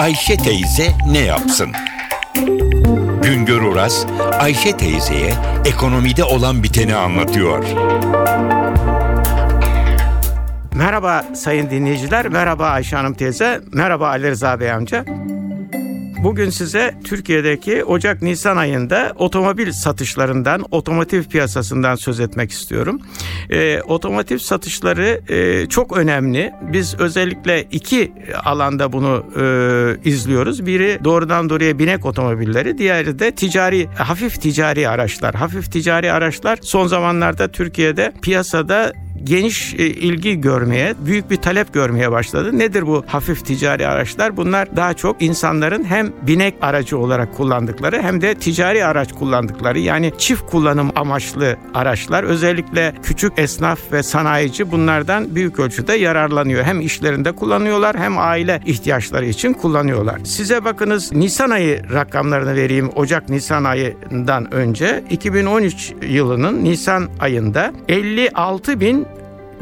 Ayşe teyze ne yapsın? Güngör Oras, Ayşe teyzeye ekonomide olan biteni anlatıyor. Merhaba sayın dinleyiciler, merhaba Ayşe Hanım teyze, merhaba Ali Rıza Bey amca. Bugün size Türkiye'deki Ocak-Nisan ayında otomobil satışlarından, otomotiv piyasasından söz etmek istiyorum. E, otomotiv satışları e, çok önemli. Biz özellikle iki alanda bunu e, izliyoruz. Biri doğrudan doğruya binek otomobilleri, diğeri de ticari, hafif ticari araçlar. Hafif ticari araçlar son zamanlarda Türkiye'de piyasada geniş e, ilgi görmeye, büyük bir talep görmeye başladı. Nedir bu hafif ticari araçlar? Bunlar daha çok insanların hem binek aracı olarak kullandıkları hem de ticari araç kullandıkları yani çift kullanım amaçlı araçlar. Özellikle küçük esnaf ve sanayici bunlardan büyük ölçüde yararlanıyor. Hem işlerinde kullanıyorlar hem aile ihtiyaçları için kullanıyorlar. Size bakınız Nisan ayı rakamlarını vereyim. Ocak-Nisan ayından önce 2013 yılının Nisan ayında 56 bin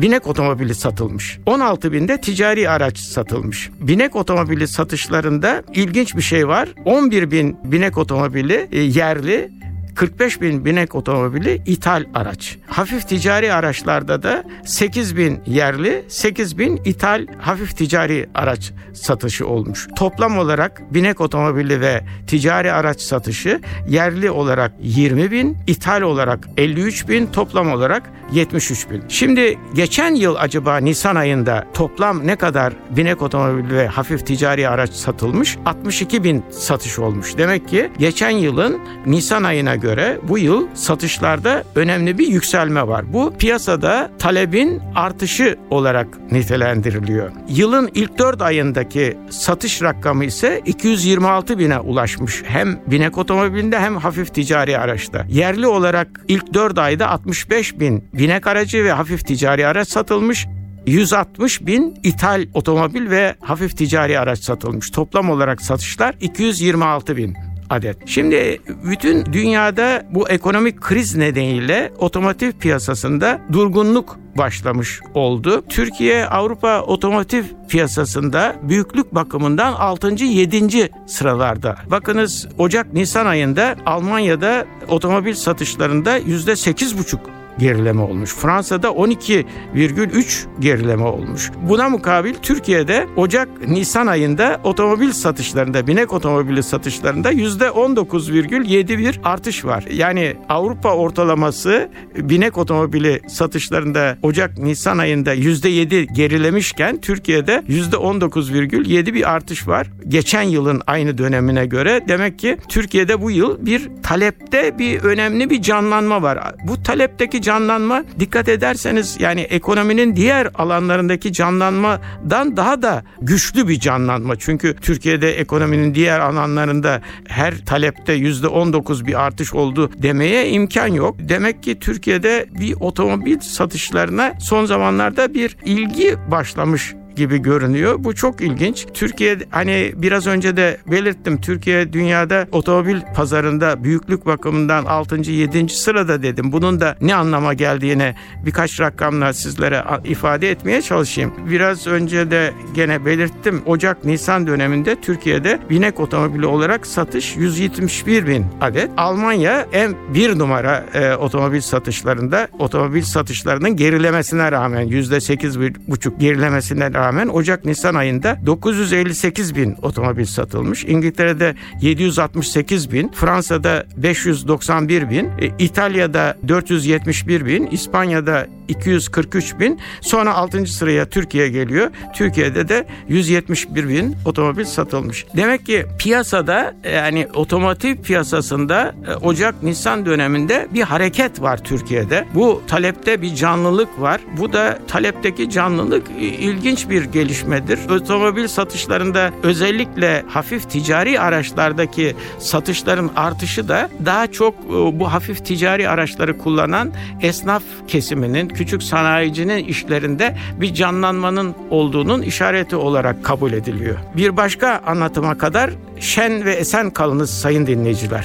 binek otomobili satılmış. 16 binde ticari araç satılmış. Binek otomobili satışlarında ilginç bir şey var. 11 bin binek otomobili e, yerli 45 bin binek otomobili ithal araç. Hafif ticari araçlarda da 8 bin yerli, 8 bin ithal hafif ticari araç satışı olmuş. Toplam olarak binek otomobili ve ticari araç satışı yerli olarak 20 bin, ithal olarak 53 bin, toplam olarak 73 bin. Şimdi geçen yıl acaba Nisan ayında toplam ne kadar binek otomobili ve hafif ticari araç satılmış? 62 bin satış olmuş. Demek ki geçen yılın Nisan ayına göre bu yıl satışlarda önemli bir yükselme var. Bu piyasada talebin artışı olarak nitelendiriliyor. Yılın ilk 4 ayındaki satış rakamı ise 226 bine ulaşmış. Hem binek otomobilinde hem hafif ticari araçta. Yerli olarak ilk 4 ayda 65 bin binek aracı ve hafif ticari araç satılmış. 160 bin ithal otomobil ve hafif ticari araç satılmış. Toplam olarak satışlar 226 bin adet. Şimdi bütün dünyada bu ekonomik kriz nedeniyle otomotiv piyasasında durgunluk başlamış oldu. Türkiye Avrupa otomotiv piyasasında büyüklük bakımından 6. 7. sıralarda. Bakınız Ocak-Nisan ayında Almanya'da otomobil satışlarında %8,5 gerileme olmuş. Fransa'da 12,3 gerileme olmuş. Buna mukabil Türkiye'de Ocak-Nisan ayında otomobil satışlarında, binek otomobili satışlarında %19,7 bir artış var. Yani Avrupa ortalaması binek otomobili satışlarında Ocak-Nisan ayında %7 gerilemişken Türkiye'de %19,7 bir artış var. Geçen yılın aynı dönemine göre demek ki Türkiye'de bu yıl bir talepte bir önemli bir canlanma var. Bu talepteki canlanma dikkat ederseniz yani ekonominin diğer alanlarındaki canlanmadan daha da güçlü bir canlanma. Çünkü Türkiye'de ekonominin diğer alanlarında her talepte yüzde 19 bir artış oldu demeye imkan yok. Demek ki Türkiye'de bir otomobil satışlarına son zamanlarda bir ilgi başlamış gibi görünüyor. Bu çok ilginç. Türkiye hani biraz önce de belirttim. Türkiye dünyada otomobil pazarında büyüklük bakımından 6. 7. sırada dedim. Bunun da ne anlama geldiğini birkaç rakamla sizlere ifade etmeye çalışayım. Biraz önce de gene belirttim. Ocak Nisan döneminde Türkiye'de binek otomobili olarak satış 171 bin adet. Almanya en bir numara e, otomobil satışlarında otomobil satışlarının gerilemesine rağmen %8,5 gerilemesine rağmen rağmen Ocak-Nisan ayında 958 bin otomobil satılmış. İngiltere'de 768 bin, Fransa'da 591 bin, e, İtalya'da 471 bin, İspanya'da 243 bin. Sonra 6. sıraya Türkiye geliyor. Türkiye'de de 171 bin otomobil satılmış. Demek ki piyasada yani otomotiv piyasasında e, Ocak-Nisan döneminde bir hareket var Türkiye'de. Bu talepte bir canlılık var. Bu da talepteki canlılık ilginç bir gelişmedir. Otomobil satışlarında özellikle hafif ticari araçlardaki satışların artışı da daha çok e, bu hafif ticari araçları kullanan esnaf kesiminin küçük sanayicinin işlerinde bir canlanmanın olduğunun işareti olarak kabul ediliyor. Bir başka anlatıma kadar şen ve esen kalınız sayın dinleyiciler.